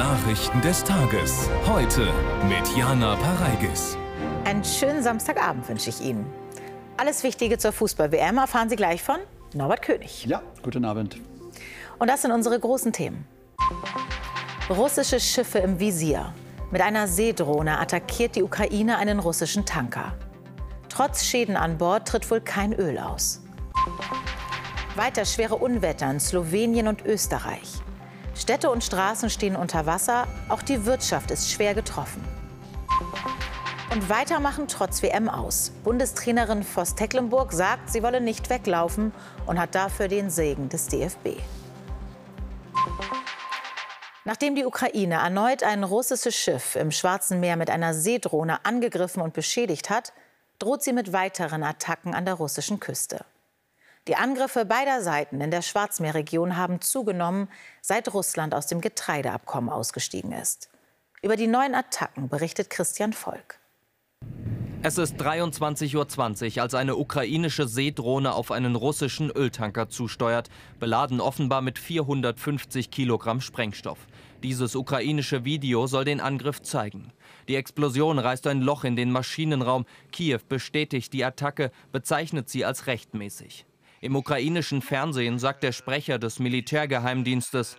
Nachrichten des Tages. Heute mit Jana Pareigis. Einen schönen Samstagabend wünsche ich Ihnen. Alles Wichtige zur Fußball-WM erfahren Sie gleich von Norbert König. Ja, guten Abend. Und das sind unsere großen Themen. Russische Schiffe im Visier. Mit einer Seedrohne attackiert die Ukraine einen russischen Tanker. Trotz Schäden an Bord tritt wohl kein Öl aus. Weiter schwere Unwetter in Slowenien und Österreich. Städte und Straßen stehen unter Wasser, auch die Wirtschaft ist schwer getroffen. Und weitermachen trotz WM aus. Bundestrainerin Voss Tecklenburg sagt, sie wolle nicht weglaufen und hat dafür den Segen des DFB. Nachdem die Ukraine erneut ein russisches Schiff im Schwarzen Meer mit einer Seedrohne angegriffen und beschädigt hat, droht sie mit weiteren Attacken an der russischen Küste. Die Angriffe beider Seiten in der Schwarzmeerregion haben zugenommen, seit Russland aus dem Getreideabkommen ausgestiegen ist. Über die neuen Attacken berichtet Christian Volk. Es ist 23.20 Uhr, als eine ukrainische Seedrohne auf einen russischen Öltanker zusteuert, beladen offenbar mit 450 Kilogramm Sprengstoff. Dieses ukrainische Video soll den Angriff zeigen. Die Explosion reißt ein Loch in den Maschinenraum. Kiew bestätigt die Attacke, bezeichnet sie als rechtmäßig. Im ukrainischen Fernsehen sagt der Sprecher des Militärgeheimdienstes,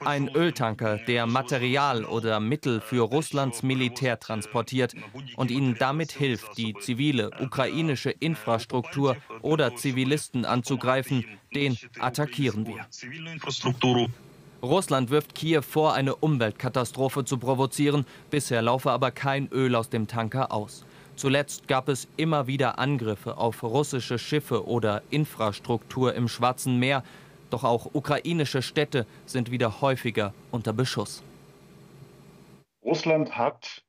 ein Öltanker, der Material oder Mittel für Russlands Militär transportiert und ihnen damit hilft, die zivile ukrainische Infrastruktur oder Zivilisten anzugreifen, den attackieren wir. Russland wirft Kiew vor, eine Umweltkatastrophe zu provozieren. Bisher laufe aber kein Öl aus dem Tanker aus. Zuletzt gab es immer wieder Angriffe auf russische Schiffe oder Infrastruktur im Schwarzen Meer. Doch auch ukrainische Städte sind wieder häufiger unter Beschuss. Russland hat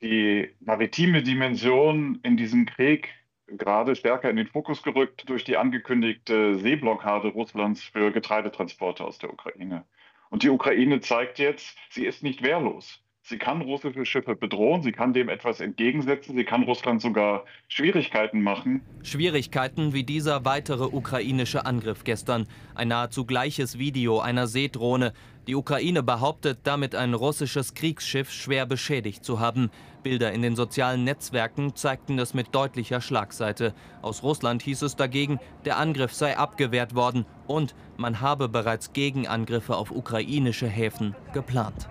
die maritime Dimension in diesem Krieg gerade stärker in den Fokus gerückt durch die angekündigte Seeblockade Russlands für Getreidetransporte aus der Ukraine. Und die Ukraine zeigt jetzt, sie ist nicht wehrlos. Sie kann russische Schiffe bedrohen, sie kann dem etwas entgegensetzen, sie kann Russland sogar Schwierigkeiten machen. Schwierigkeiten wie dieser weitere ukrainische Angriff gestern. Ein nahezu gleiches Video einer Seedrohne. Die Ukraine behauptet, damit ein russisches Kriegsschiff schwer beschädigt zu haben. Bilder in den sozialen Netzwerken zeigten das mit deutlicher Schlagseite. Aus Russland hieß es dagegen, der Angriff sei abgewehrt worden und man habe bereits Gegenangriffe auf ukrainische Häfen geplant.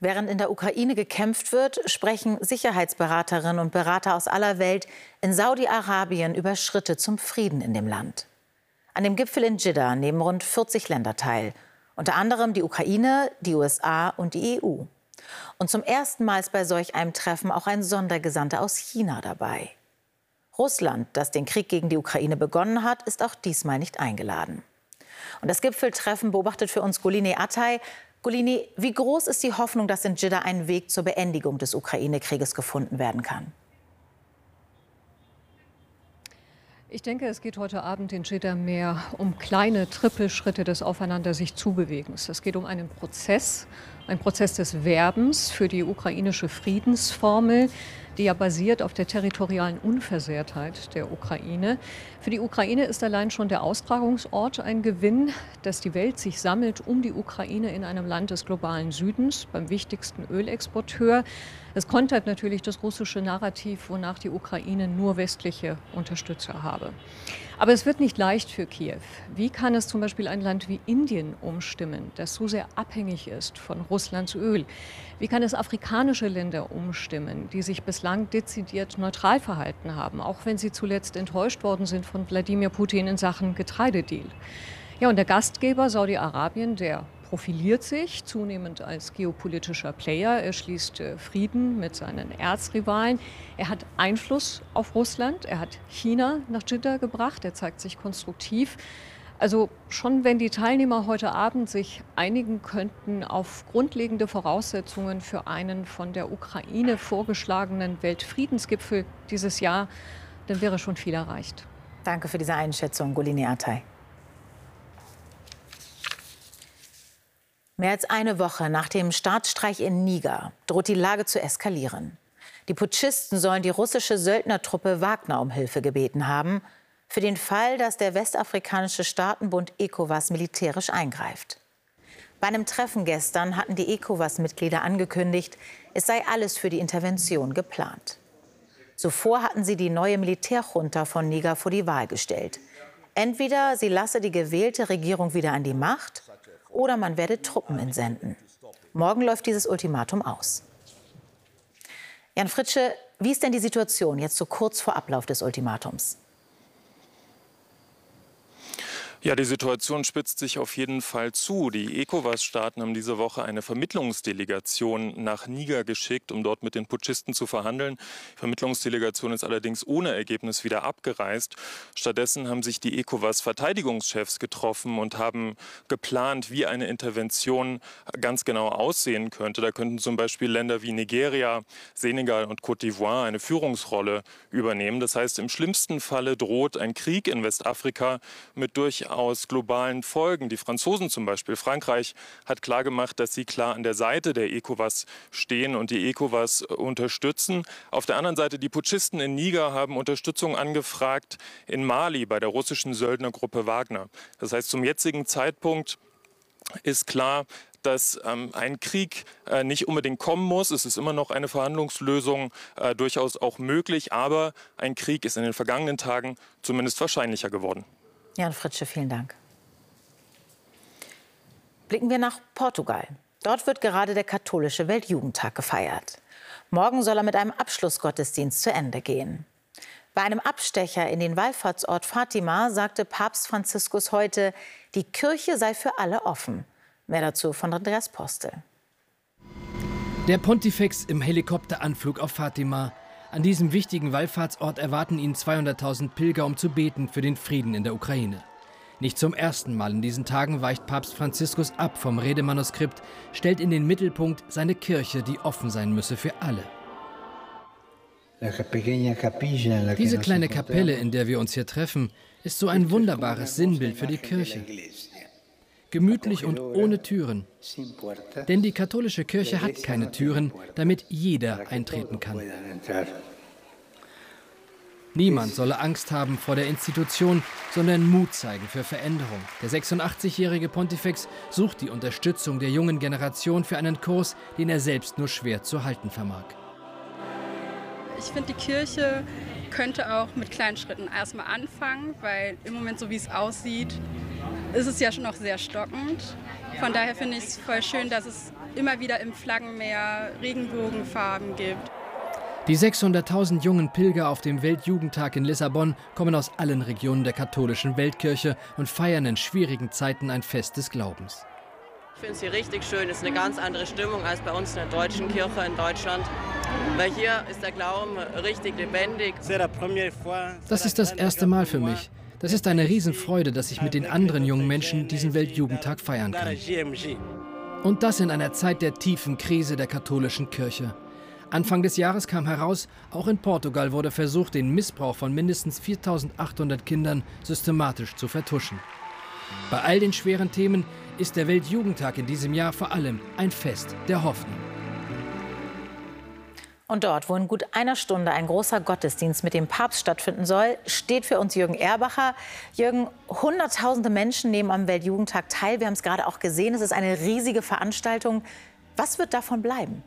Während in der Ukraine gekämpft wird, sprechen Sicherheitsberaterinnen und Berater aus aller Welt in Saudi-Arabien über Schritte zum Frieden in dem Land. An dem Gipfel in Jeddah nehmen rund 40 Länder teil, unter anderem die Ukraine, die USA und die EU. Und zum ersten Mal ist bei solch einem Treffen auch ein Sondergesandter aus China dabei. Russland, das den Krieg gegen die Ukraine begonnen hat, ist auch diesmal nicht eingeladen. Und das Gipfeltreffen beobachtet für uns Goline Atay, Golini, wie groß ist die Hoffnung, dass in Jeddah ein Weg zur Beendigung des Ukraine-Krieges gefunden werden kann? Ich denke, es geht heute Abend in Jeddah mehr um kleine Trippelschritte des Aufeinander sich zubewegens. Es geht um einen Prozess, ein Prozess des Werbens für die ukrainische Friedensformel, die ja basiert auf der territorialen Unversehrtheit der Ukraine. Für die Ukraine ist allein schon der Austragungsort ein Gewinn, dass die Welt sich sammelt um die Ukraine in einem Land des globalen Südens, beim wichtigsten Ölexporteur. Es kontert natürlich das russische Narrativ, wonach die Ukraine nur westliche Unterstützer habe. Aber es wird nicht leicht für Kiew. Wie kann es zum Beispiel ein Land wie Indien umstimmen, das so sehr abhängig ist von Russlands Öl? Wie kann es afrikanische Länder umstimmen, die sich bislang dezidiert neutral verhalten haben, auch wenn sie zuletzt enttäuscht worden sind von Wladimir Putin in Sachen Getreidedeal? Ja, und der Gastgeber Saudi-Arabien, der profiliert sich zunehmend als geopolitischer Player. Er schließt äh, Frieden mit seinen Erzrivalen. Er hat Einfluss auf Russland. Er hat China nach Jeddah gebracht. Er zeigt sich konstruktiv. Also schon wenn die Teilnehmer heute Abend sich einigen könnten auf grundlegende Voraussetzungen für einen von der Ukraine vorgeschlagenen Weltfriedensgipfel dieses Jahr, dann wäre schon viel erreicht. Danke für diese Einschätzung, Golini Atay. Mehr als eine Woche nach dem Staatsstreich in Niger droht die Lage zu eskalieren. Die Putschisten sollen die russische Söldnertruppe Wagner um Hilfe gebeten haben, für den Fall, dass der westafrikanische Staatenbund ECOWAS militärisch eingreift. Bei einem Treffen gestern hatten die ECOWAS-Mitglieder angekündigt, es sei alles für die Intervention geplant. Zuvor hatten sie die neue Militärjunta von Niger vor die Wahl gestellt. Entweder sie lasse die gewählte Regierung wieder an die Macht oder man werde Truppen entsenden. Morgen läuft dieses Ultimatum aus. Jan Fritsche, wie ist denn die Situation jetzt so kurz vor Ablauf des Ultimatums? Ja, die Situation spitzt sich auf jeden Fall zu. Die ECOWAS-Staaten haben diese Woche eine Vermittlungsdelegation nach Niger geschickt, um dort mit den Putschisten zu verhandeln. Die Vermittlungsdelegation ist allerdings ohne Ergebnis wieder abgereist. Stattdessen haben sich die ECOWAS-Verteidigungschefs getroffen und haben geplant, wie eine Intervention ganz genau aussehen könnte. Da könnten zum Beispiel Länder wie Nigeria, Senegal und Côte d'Ivoire eine Führungsrolle übernehmen. Das heißt, im schlimmsten Falle droht ein Krieg in Westafrika mit durch aus globalen Folgen. Die Franzosen zum Beispiel, Frankreich hat klargemacht, dass sie klar an der Seite der ECOWAS stehen und die ECOWAS unterstützen. Auf der anderen Seite, die Putschisten in Niger haben Unterstützung angefragt in Mali bei der russischen Söldnergruppe Wagner. Das heißt, zum jetzigen Zeitpunkt ist klar, dass ähm, ein Krieg äh, nicht unbedingt kommen muss. Es ist immer noch eine Verhandlungslösung äh, durchaus auch möglich, aber ein Krieg ist in den vergangenen Tagen zumindest wahrscheinlicher geworden. Jan Fritsche, vielen Dank. Blicken wir nach Portugal. Dort wird gerade der katholische Weltjugendtag gefeiert. Morgen soll er mit einem Abschlussgottesdienst zu Ende gehen. Bei einem Abstecher in den Wallfahrtsort Fatima sagte Papst Franziskus heute, die Kirche sei für alle offen. Mehr dazu von Andreas Postel. Der Pontifex im Helikopteranflug auf Fatima an diesem wichtigen Wallfahrtsort erwarten ihn 200.000 Pilger, um zu beten für den Frieden in der Ukraine. Nicht zum ersten Mal in diesen Tagen weicht Papst Franziskus ab vom Redemanuskript, stellt in den Mittelpunkt seine Kirche, die offen sein müsse für alle. Diese kleine Kapelle, in der wir uns hier treffen, ist so ein wunderbares Sinnbild für die Kirche gemütlich und ohne Türen. Denn die katholische Kirche hat keine Türen, damit jeder eintreten kann. Niemand solle Angst haben vor der Institution, sondern Mut zeigen für Veränderung. Der 86-jährige Pontifex sucht die Unterstützung der jungen Generation für einen Kurs, den er selbst nur schwer zu halten vermag. Ich finde, die Kirche könnte auch mit kleinen Schritten erstmal anfangen, weil im Moment, so wie es aussieht, ist es ja schon noch sehr stockend. Von daher finde ich es voll schön, dass es immer wieder im Flaggenmeer Regenbogenfarben gibt. Die 600.000 jungen Pilger auf dem Weltjugendtag in Lissabon kommen aus allen Regionen der katholischen Weltkirche und feiern in schwierigen Zeiten ein Fest des Glaubens. Ich finde es hier richtig schön. Es ist eine ganz andere Stimmung als bei uns in der deutschen Kirche in Deutschland. Weil hier ist der Glauben richtig lebendig. Das ist das erste Mal für mich. Das ist eine Riesenfreude, dass ich mit den anderen jungen Menschen diesen Weltjugendtag feiern kann. Und das in einer Zeit der tiefen Krise der katholischen Kirche. Anfang des Jahres kam heraus, auch in Portugal wurde versucht, den Missbrauch von mindestens 4800 Kindern systematisch zu vertuschen. Bei all den schweren Themen ist der Weltjugendtag in diesem Jahr vor allem ein Fest der Hoffnung. Und dort, wo in gut einer Stunde ein großer Gottesdienst mit dem Papst stattfinden soll, steht für uns Jürgen Erbacher. Jürgen, hunderttausende Menschen nehmen am Weltjugendtag teil. Wir haben es gerade auch gesehen. Es ist eine riesige Veranstaltung. Was wird davon bleiben?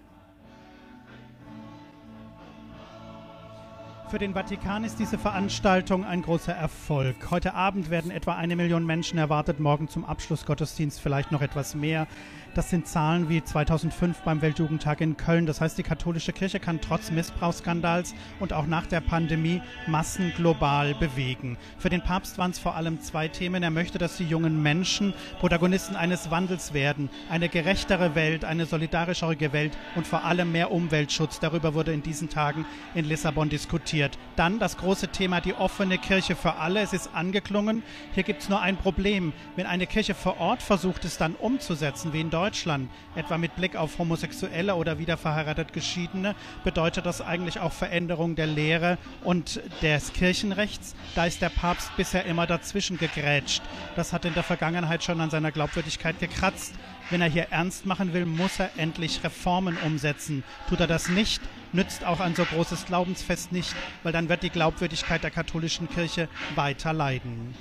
Für den Vatikan ist diese Veranstaltung ein großer Erfolg. Heute Abend werden etwa eine Million Menschen erwartet, morgen zum Abschlussgottesdienst vielleicht noch etwas mehr. Das sind Zahlen wie 2005 beim Weltjugendtag in Köln. Das heißt, die katholische Kirche kann trotz Missbrauchsskandals und auch nach der Pandemie Massen global bewegen. Für den Papst waren es vor allem zwei Themen. Er möchte, dass die jungen Menschen Protagonisten eines Wandels werden. Eine gerechtere Welt, eine solidarischere Welt und vor allem mehr Umweltschutz. Darüber wurde in diesen Tagen in Lissabon diskutiert. Dann das große Thema, die offene Kirche für alle. Es ist angeklungen. Hier gibt es nur ein Problem. Wenn eine Kirche vor Ort versucht, es dann umzusetzen, wie in Deutschland, Deutschland, etwa mit Blick auf Homosexuelle oder wiederverheiratet Geschiedene, bedeutet das eigentlich auch Veränderung der Lehre und des Kirchenrechts. Da ist der Papst bisher immer dazwischen gegrätscht. Das hat in der Vergangenheit schon an seiner Glaubwürdigkeit gekratzt. Wenn er hier ernst machen will, muss er endlich Reformen umsetzen. Tut er das nicht, nützt auch ein so großes Glaubensfest nicht, weil dann wird die Glaubwürdigkeit der katholischen Kirche weiter leiden.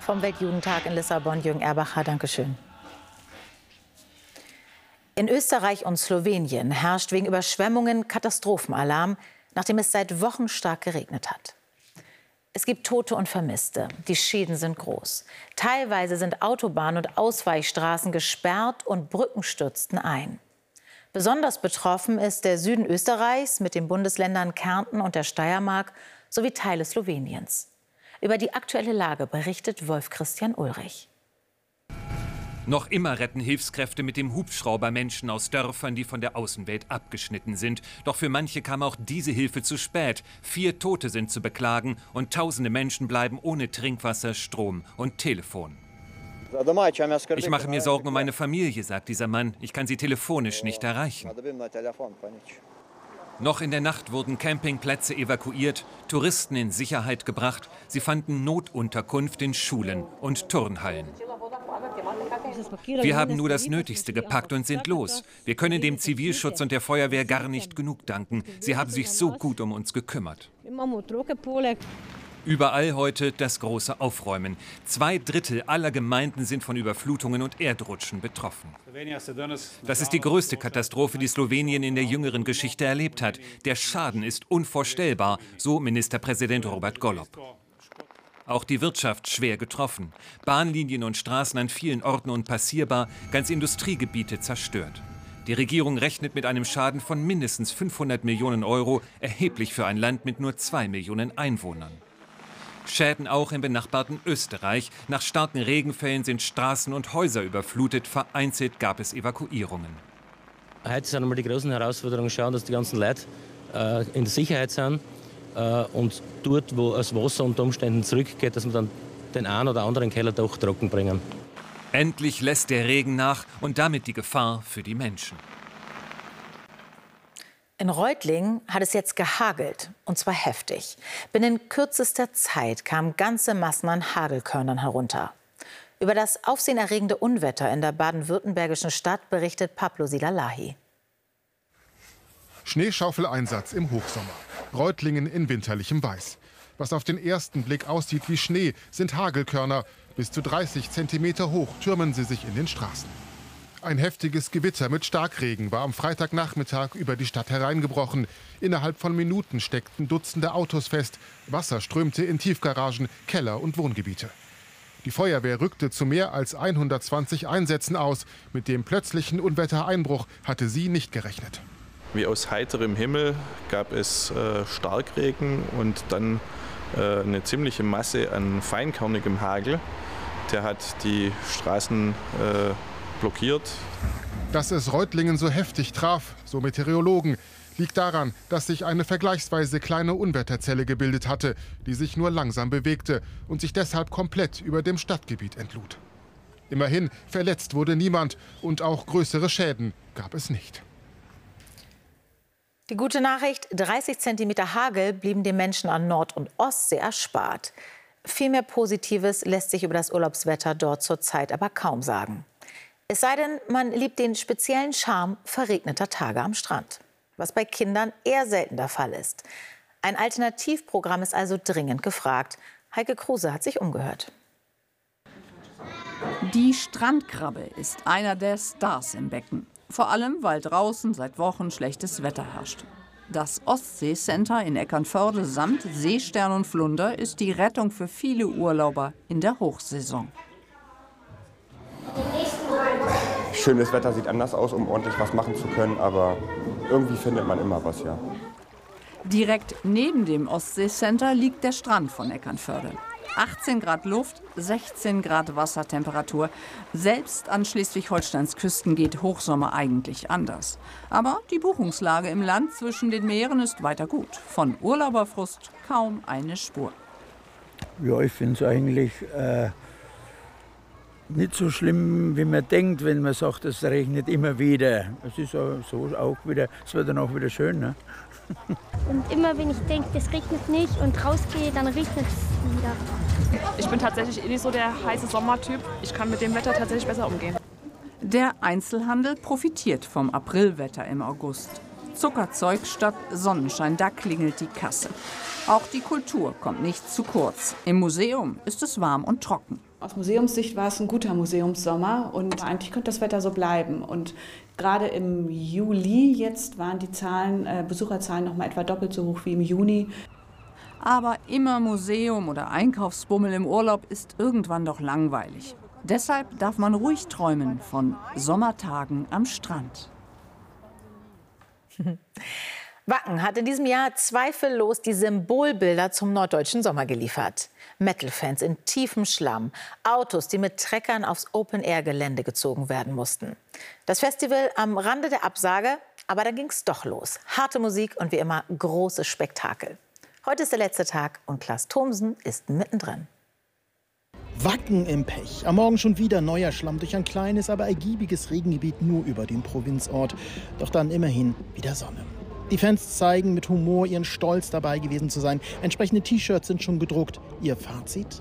Vom Weltjugendtag in Lissabon, Jürgen Erbacher, Dankeschön. In Österreich und Slowenien herrscht wegen Überschwemmungen Katastrophenalarm, nachdem es seit Wochen stark geregnet hat. Es gibt Tote und Vermisste. Die Schäden sind groß. Teilweise sind Autobahnen und Ausweichstraßen gesperrt und Brücken stürzten ein. Besonders betroffen ist der Süden Österreichs mit den Bundesländern Kärnten und der Steiermark sowie Teile Sloweniens. Über die aktuelle Lage berichtet Wolf Christian Ulrich. Noch immer retten Hilfskräfte mit dem Hubschrauber Menschen aus Dörfern, die von der Außenwelt abgeschnitten sind. Doch für manche kam auch diese Hilfe zu spät. Vier Tote sind zu beklagen und tausende Menschen bleiben ohne Trinkwasser, Strom und Telefon. Ich mache mir Sorgen um meine Familie, sagt dieser Mann. Ich kann sie telefonisch nicht erreichen. Noch in der Nacht wurden Campingplätze evakuiert, Touristen in Sicherheit gebracht. Sie fanden Notunterkunft in Schulen und Turnhallen. Wir haben nur das Nötigste gepackt und sind los. Wir können dem Zivilschutz und der Feuerwehr gar nicht genug danken. Sie haben sich so gut um uns gekümmert. Überall heute das große Aufräumen. Zwei Drittel aller Gemeinden sind von Überflutungen und Erdrutschen betroffen. Das ist die größte Katastrophe, die Slowenien in der jüngeren Geschichte erlebt hat. Der Schaden ist unvorstellbar, so Ministerpräsident Robert Golob. Auch die Wirtschaft schwer getroffen. Bahnlinien und Straßen an vielen Orten unpassierbar, ganz Industriegebiete zerstört. Die Regierung rechnet mit einem Schaden von mindestens 500 Millionen Euro, erheblich für ein Land mit nur zwei Millionen Einwohnern. Schäden auch im benachbarten Österreich. Nach starken Regenfällen sind Straßen und Häuser überflutet. Vereinzelt gab es Evakuierungen. Heute sind einmal die großen Herausforderungen, schauen, dass die ganzen Leute äh, in Sicherheit sind und dort, wo das Wasser unter Umständen zurückgeht, dass wir dann den einen oder anderen Keller doch trocken bringen. Endlich lässt der Regen nach und damit die Gefahr für die Menschen. In Reutlingen hat es jetzt gehagelt, und zwar heftig. Binnen kürzester Zeit kamen ganze Massen an Hagelkörnern herunter. Über das aufsehenerregende Unwetter in der baden-württembergischen Stadt berichtet Pablo Silalahi. Schneeschaufeleinsatz im Hochsommer. Reutlingen in winterlichem Weiß. Was auf den ersten Blick aussieht wie Schnee, sind Hagelkörner. Bis zu 30 Zentimeter hoch türmen sie sich in den Straßen. Ein heftiges Gewitter mit Starkregen war am Freitagnachmittag über die Stadt hereingebrochen. Innerhalb von Minuten steckten Dutzende Autos fest. Wasser strömte in Tiefgaragen, Keller und Wohngebiete. Die Feuerwehr rückte zu mehr als 120 Einsätzen aus. Mit dem plötzlichen Unwettereinbruch hatte sie nicht gerechnet. Wie aus heiterem Himmel gab es äh, Starkregen und dann äh, eine ziemliche Masse an feinkörnigem Hagel. Der hat die Straßen äh, blockiert. Dass es Reutlingen so heftig traf, so Meteorologen, liegt daran, dass sich eine vergleichsweise kleine Unwetterzelle gebildet hatte, die sich nur langsam bewegte und sich deshalb komplett über dem Stadtgebiet entlud. Immerhin, verletzt wurde niemand und auch größere Schäden gab es nicht. Die gute Nachricht, 30 cm Hagel blieben den Menschen an Nord- und Ostsee erspart. Viel mehr Positives lässt sich über das Urlaubswetter dort zurzeit aber kaum sagen. Es sei denn, man liebt den speziellen Charme verregneter Tage am Strand, was bei Kindern eher selten der Fall ist. Ein Alternativprogramm ist also dringend gefragt. Heike Kruse hat sich umgehört. Die Strandkrabbe ist einer der Stars im Becken. Vor allem, weil draußen seit Wochen schlechtes Wetter herrscht. Das Ostseecenter in Eckernförde samt Seestern und Flunder ist die Rettung für viele Urlauber in der Hochsaison. Schönes Wetter sieht anders aus, um ordentlich was machen zu können, aber irgendwie findet man immer was, ja. Direkt neben dem Ostseecenter liegt der Strand von Eckernförde. 18 Grad Luft, 16 Grad Wassertemperatur. Selbst an Schleswig-Holsteins Küsten geht Hochsommer eigentlich anders. Aber die Buchungslage im Land zwischen den Meeren ist weiter gut. Von Urlauberfrust kaum eine Spur. Ja, ich finde es eigentlich äh, nicht so schlimm, wie man denkt, wenn man sagt, es regnet immer wieder. Es ist so auch wieder, es wird dann auch wieder schön. Ne? Und immer wenn ich denke, es regnet nicht und rausgehe, dann regnet es wieder. Ich bin tatsächlich eh nicht so der heiße Sommertyp. Ich kann mit dem Wetter tatsächlich besser umgehen. Der Einzelhandel profitiert vom Aprilwetter im August. Zuckerzeug statt Sonnenschein, da klingelt die Kasse. Auch die Kultur kommt nicht zu kurz. Im Museum ist es warm und trocken. Aus Museumssicht war es ein guter Museumssommer und eigentlich könnte das Wetter so bleiben. Und gerade im Juli jetzt waren die Zahlen, äh, Besucherzahlen noch mal etwa doppelt so hoch wie im Juni. Aber immer Museum oder Einkaufsbummel im Urlaub ist irgendwann doch langweilig. Deshalb darf man ruhig träumen von Sommertagen am Strand. Wacken hat in diesem Jahr zweifellos die Symbolbilder zum norddeutschen Sommer geliefert. Metal-Fans in tiefem Schlamm, Autos, die mit Treckern aufs Open-Air-Gelände gezogen werden mussten. Das Festival am Rande der Absage, aber dann ging es doch los. Harte Musik und wie immer großes Spektakel. Heute ist der letzte Tag und Klaas Thomsen ist mittendrin. Wacken im Pech. Am Morgen schon wieder neuer Schlamm durch ein kleines, aber ergiebiges Regengebiet nur über dem Provinzort. Doch dann immerhin wieder Sonne. Die Fans zeigen mit Humor ihren Stolz dabei gewesen zu sein. Entsprechende T-Shirts sind schon gedruckt. Ihr Fazit?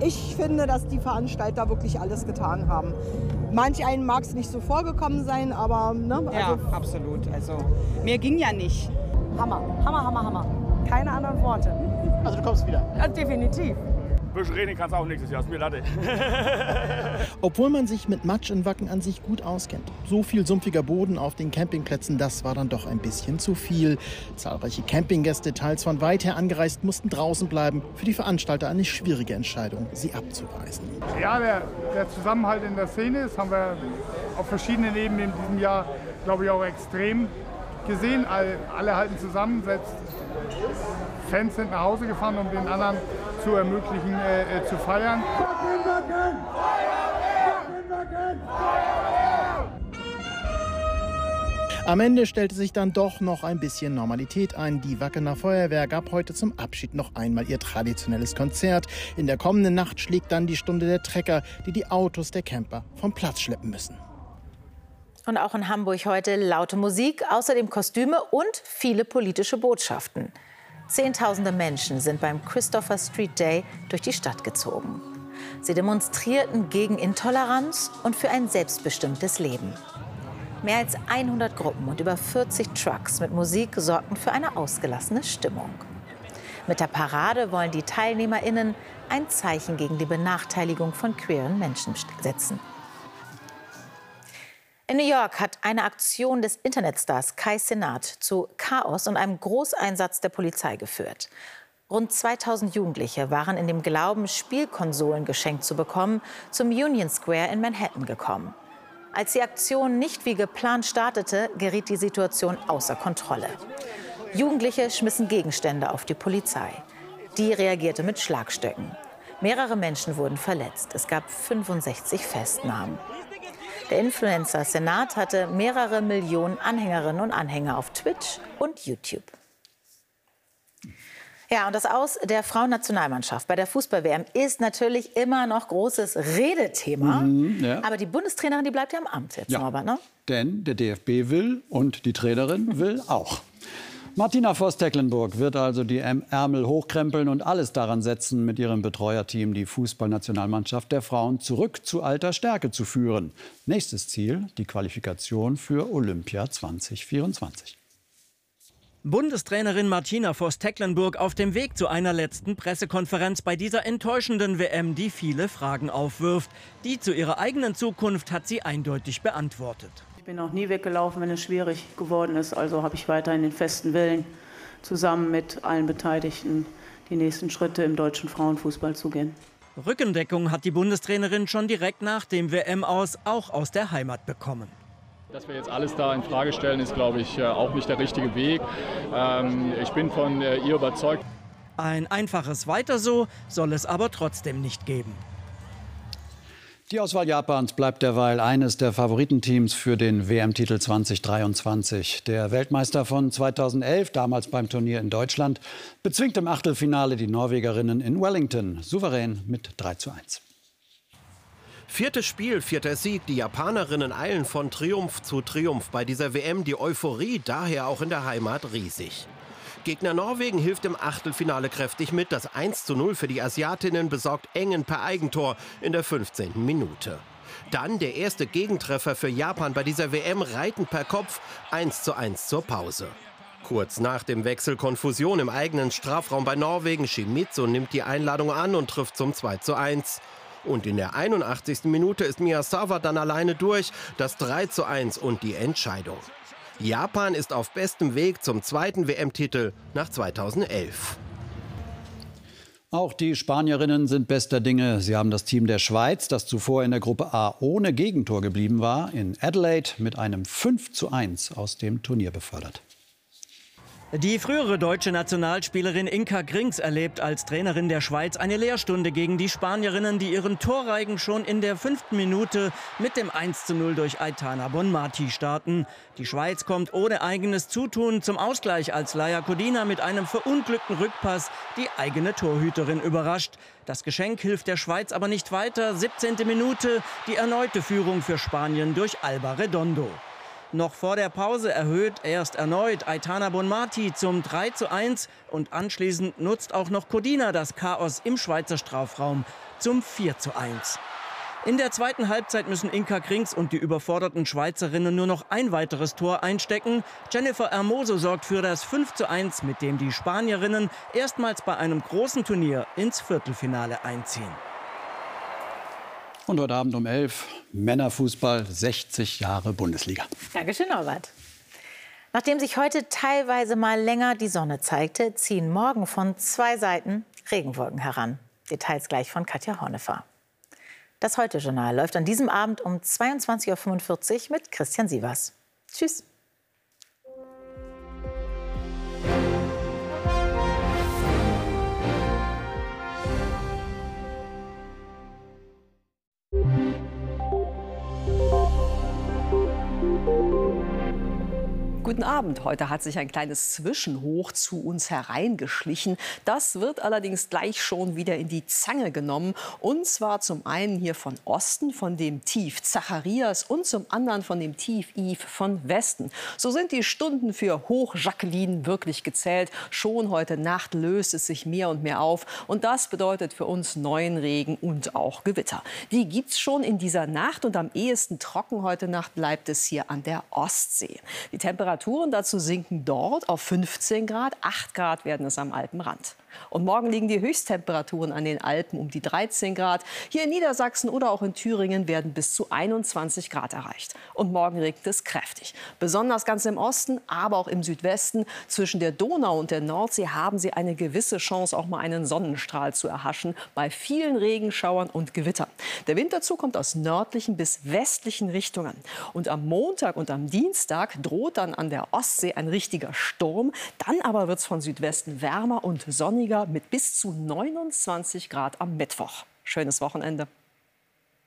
Ich finde, dass die Veranstalter wirklich alles getan haben. Manch einen mag es nicht so vorgekommen sein, aber ne, also ja, absolut. Also mir ging ja nicht. Hammer, Hammer, Hammer, Hammer. Keine anderen Worte. Also du kommst wieder? Ja, definitiv. Bisschen reden kannst auch nächstes Jahr, ist mir Latte. Obwohl man sich mit Matsch in Wacken an sich gut auskennt. So viel sumpfiger Boden auf den Campingplätzen, das war dann doch ein bisschen zu viel. Zahlreiche Campinggäste, teils von weit her angereist, mussten draußen bleiben. Für die Veranstalter eine schwierige Entscheidung, sie abzuweisen. Ja, der, der Zusammenhalt in der Szene, das haben wir auf verschiedenen Ebenen in diesem Jahr, glaube ich, auch extrem gesehen. Alle, alle halten zusammen, selbst Fans sind nach Hause gefahren, um den anderen zu ermöglichen, äh, äh, zu feiern. Am Ende stellte sich dann doch noch ein bisschen Normalität ein. Die Wackener Feuerwehr gab heute zum Abschied noch einmal ihr traditionelles Konzert. In der kommenden Nacht schlägt dann die Stunde der Trecker, die die Autos der Camper vom Platz schleppen müssen. Und auch in Hamburg heute laute Musik, außerdem Kostüme und viele politische Botschaften. Zehntausende Menschen sind beim Christopher Street Day durch die Stadt gezogen. Sie demonstrierten gegen Intoleranz und für ein selbstbestimmtes Leben. Mehr als 100 Gruppen und über 40 Trucks mit Musik sorgten für eine ausgelassene Stimmung. Mit der Parade wollen die TeilnehmerInnen ein Zeichen gegen die Benachteiligung von queeren Menschen setzen. In New York hat eine Aktion des Internetstars Kai Senat zu Chaos und einem Großeinsatz der Polizei geführt. Rund 2000 Jugendliche waren in dem Glauben, Spielkonsolen geschenkt zu bekommen, zum Union Square in Manhattan gekommen. Als die Aktion nicht wie geplant startete, geriet die Situation außer Kontrolle. Jugendliche schmissen Gegenstände auf die Polizei. Die reagierte mit Schlagstöcken. Mehrere Menschen wurden verletzt. Es gab 65 Festnahmen. Der Influencer Senat hatte mehrere Millionen Anhängerinnen und Anhänger auf Twitch und YouTube. Ja, und das Aus der Frauennationalmannschaft bei der Fußball-WM ist natürlich immer noch großes Redethema. Mhm, ja. Aber die Bundestrainerin, die bleibt ja am Amt jetzt, Ja. Norbert, ne? Denn der DFB will und die Trainerin will auch. Martina Voss-Tecklenburg wird also die Ärmel hochkrempeln und alles daran setzen, mit ihrem Betreuerteam die Fußballnationalmannschaft der Frauen zurück zu alter Stärke zu führen. Nächstes Ziel, die Qualifikation für Olympia 2024. Bundestrainerin Martina Voss-Tecklenburg auf dem Weg zu einer letzten Pressekonferenz bei dieser enttäuschenden WM, die viele Fragen aufwirft. Die zu ihrer eigenen Zukunft hat sie eindeutig beantwortet. Ich bin auch nie weggelaufen, wenn es schwierig geworden ist. Also habe ich weiterhin den festen Willen, zusammen mit allen Beteiligten die nächsten Schritte im deutschen Frauenfußball zu gehen. Rückendeckung hat die Bundestrainerin schon direkt nach dem WM aus auch aus der Heimat bekommen. Dass wir jetzt alles da in Frage stellen, ist, glaube ich, äh, auch nicht der richtige Weg. Ähm, Ich bin von äh, ihr überzeugt. Ein einfaches Weiter so soll es aber trotzdem nicht geben. Die Auswahl Japans bleibt derweil eines der Favoritenteams für den WM-Titel 2023. Der Weltmeister von 2011, damals beim Turnier in Deutschland, bezwingt im Achtelfinale die Norwegerinnen in Wellington, souverän mit 3 zu 1. Viertes Spiel, vierter Sieg. Die Japanerinnen eilen von Triumph zu Triumph bei dieser WM. Die Euphorie daher auch in der Heimat riesig. Gegner Norwegen hilft im Achtelfinale kräftig mit. Das 1 zu 0 für die Asiatinnen besorgt Engen per Eigentor in der 15. Minute. Dann der erste Gegentreffer für Japan bei dieser WM, Reiten per Kopf 1 zu 1 zur Pause. Kurz nach dem Wechsel Konfusion im eigenen Strafraum bei Norwegen. Shimizu nimmt die Einladung an und trifft zum 2 zu 1. Und in der 81. Minute ist Miyazawa dann alleine durch. Das 3 zu 1 und die Entscheidung. Japan ist auf bestem Weg zum zweiten WM-Titel nach 2011. Auch die Spanierinnen sind bester Dinge. Sie haben das Team der Schweiz, das zuvor in der Gruppe A ohne Gegentor geblieben war, in Adelaide mit einem 5 zu 1 aus dem Turnier befördert. Die frühere deutsche Nationalspielerin Inka Grings erlebt als Trainerin der Schweiz eine Lehrstunde gegen die Spanierinnen, die ihren Torreigen schon in der fünften Minute mit dem 1 zu 0 durch Aitana Bonmati starten. Die Schweiz kommt ohne eigenes Zutun zum Ausgleich, als Laia Codina mit einem verunglückten Rückpass die eigene Torhüterin überrascht. Das Geschenk hilft der Schweiz aber nicht weiter. 17. Minute, die erneute Führung für Spanien durch Alba Redondo. Noch vor der Pause erhöht erst erneut Aitana Bonmati zum 3 zu 1 und anschließend nutzt auch noch Codina das Chaos im Schweizer Strafraum zum 4 zu 1. In der zweiten Halbzeit müssen Inka Krings und die überforderten Schweizerinnen nur noch ein weiteres Tor einstecken. Jennifer Hermoso sorgt für das 5 zu 1, mit dem die Spanierinnen erstmals bei einem großen Turnier ins Viertelfinale einziehen. Und heute Abend um 11 Männerfußball, 60 Jahre Bundesliga. Dankeschön, Norbert. Nachdem sich heute teilweise mal länger die Sonne zeigte, ziehen morgen von zwei Seiten Regenwolken heran. Details gleich von Katja Hornefer. Das Heute-Journal läuft an diesem Abend um 22.45 Uhr mit Christian Sievers. Tschüss. Guten Abend. Heute hat sich ein kleines Zwischenhoch zu uns hereingeschlichen. Das wird allerdings gleich schon wieder in die Zange genommen. Und zwar zum einen hier von Osten, von dem Tief Zacharias und zum anderen von dem Tief Yves von Westen. So sind die Stunden für Hoch Jacqueline wirklich gezählt. Schon heute Nacht löst es sich mehr und mehr auf. Und das bedeutet für uns neuen Regen und auch Gewitter. Die gibt es schon in dieser Nacht und am ehesten trocken heute Nacht bleibt es hier an der Ostsee. Die Temperatur Temperaturen dazu sinken dort auf 15 Grad. 8 Grad werden es am Alpenrand. Und morgen liegen die Höchsttemperaturen an den Alpen um die 13 Grad. Hier in Niedersachsen oder auch in Thüringen werden bis zu 21 Grad erreicht. Und morgen regnet es kräftig. Besonders ganz im Osten, aber auch im Südwesten. Zwischen der Donau und der Nordsee haben Sie eine gewisse Chance, auch mal einen Sonnenstrahl zu erhaschen. Bei vielen Regenschauern und Gewitter. Der Wind dazu kommt aus nördlichen bis westlichen Richtungen. Und am Montag und am Dienstag droht dann an der Ostsee ein richtiger Sturm. Dann aber wird es von Südwesten wärmer und sonniger mit bis zu 29 Grad am Mittwoch. Schönes Wochenende.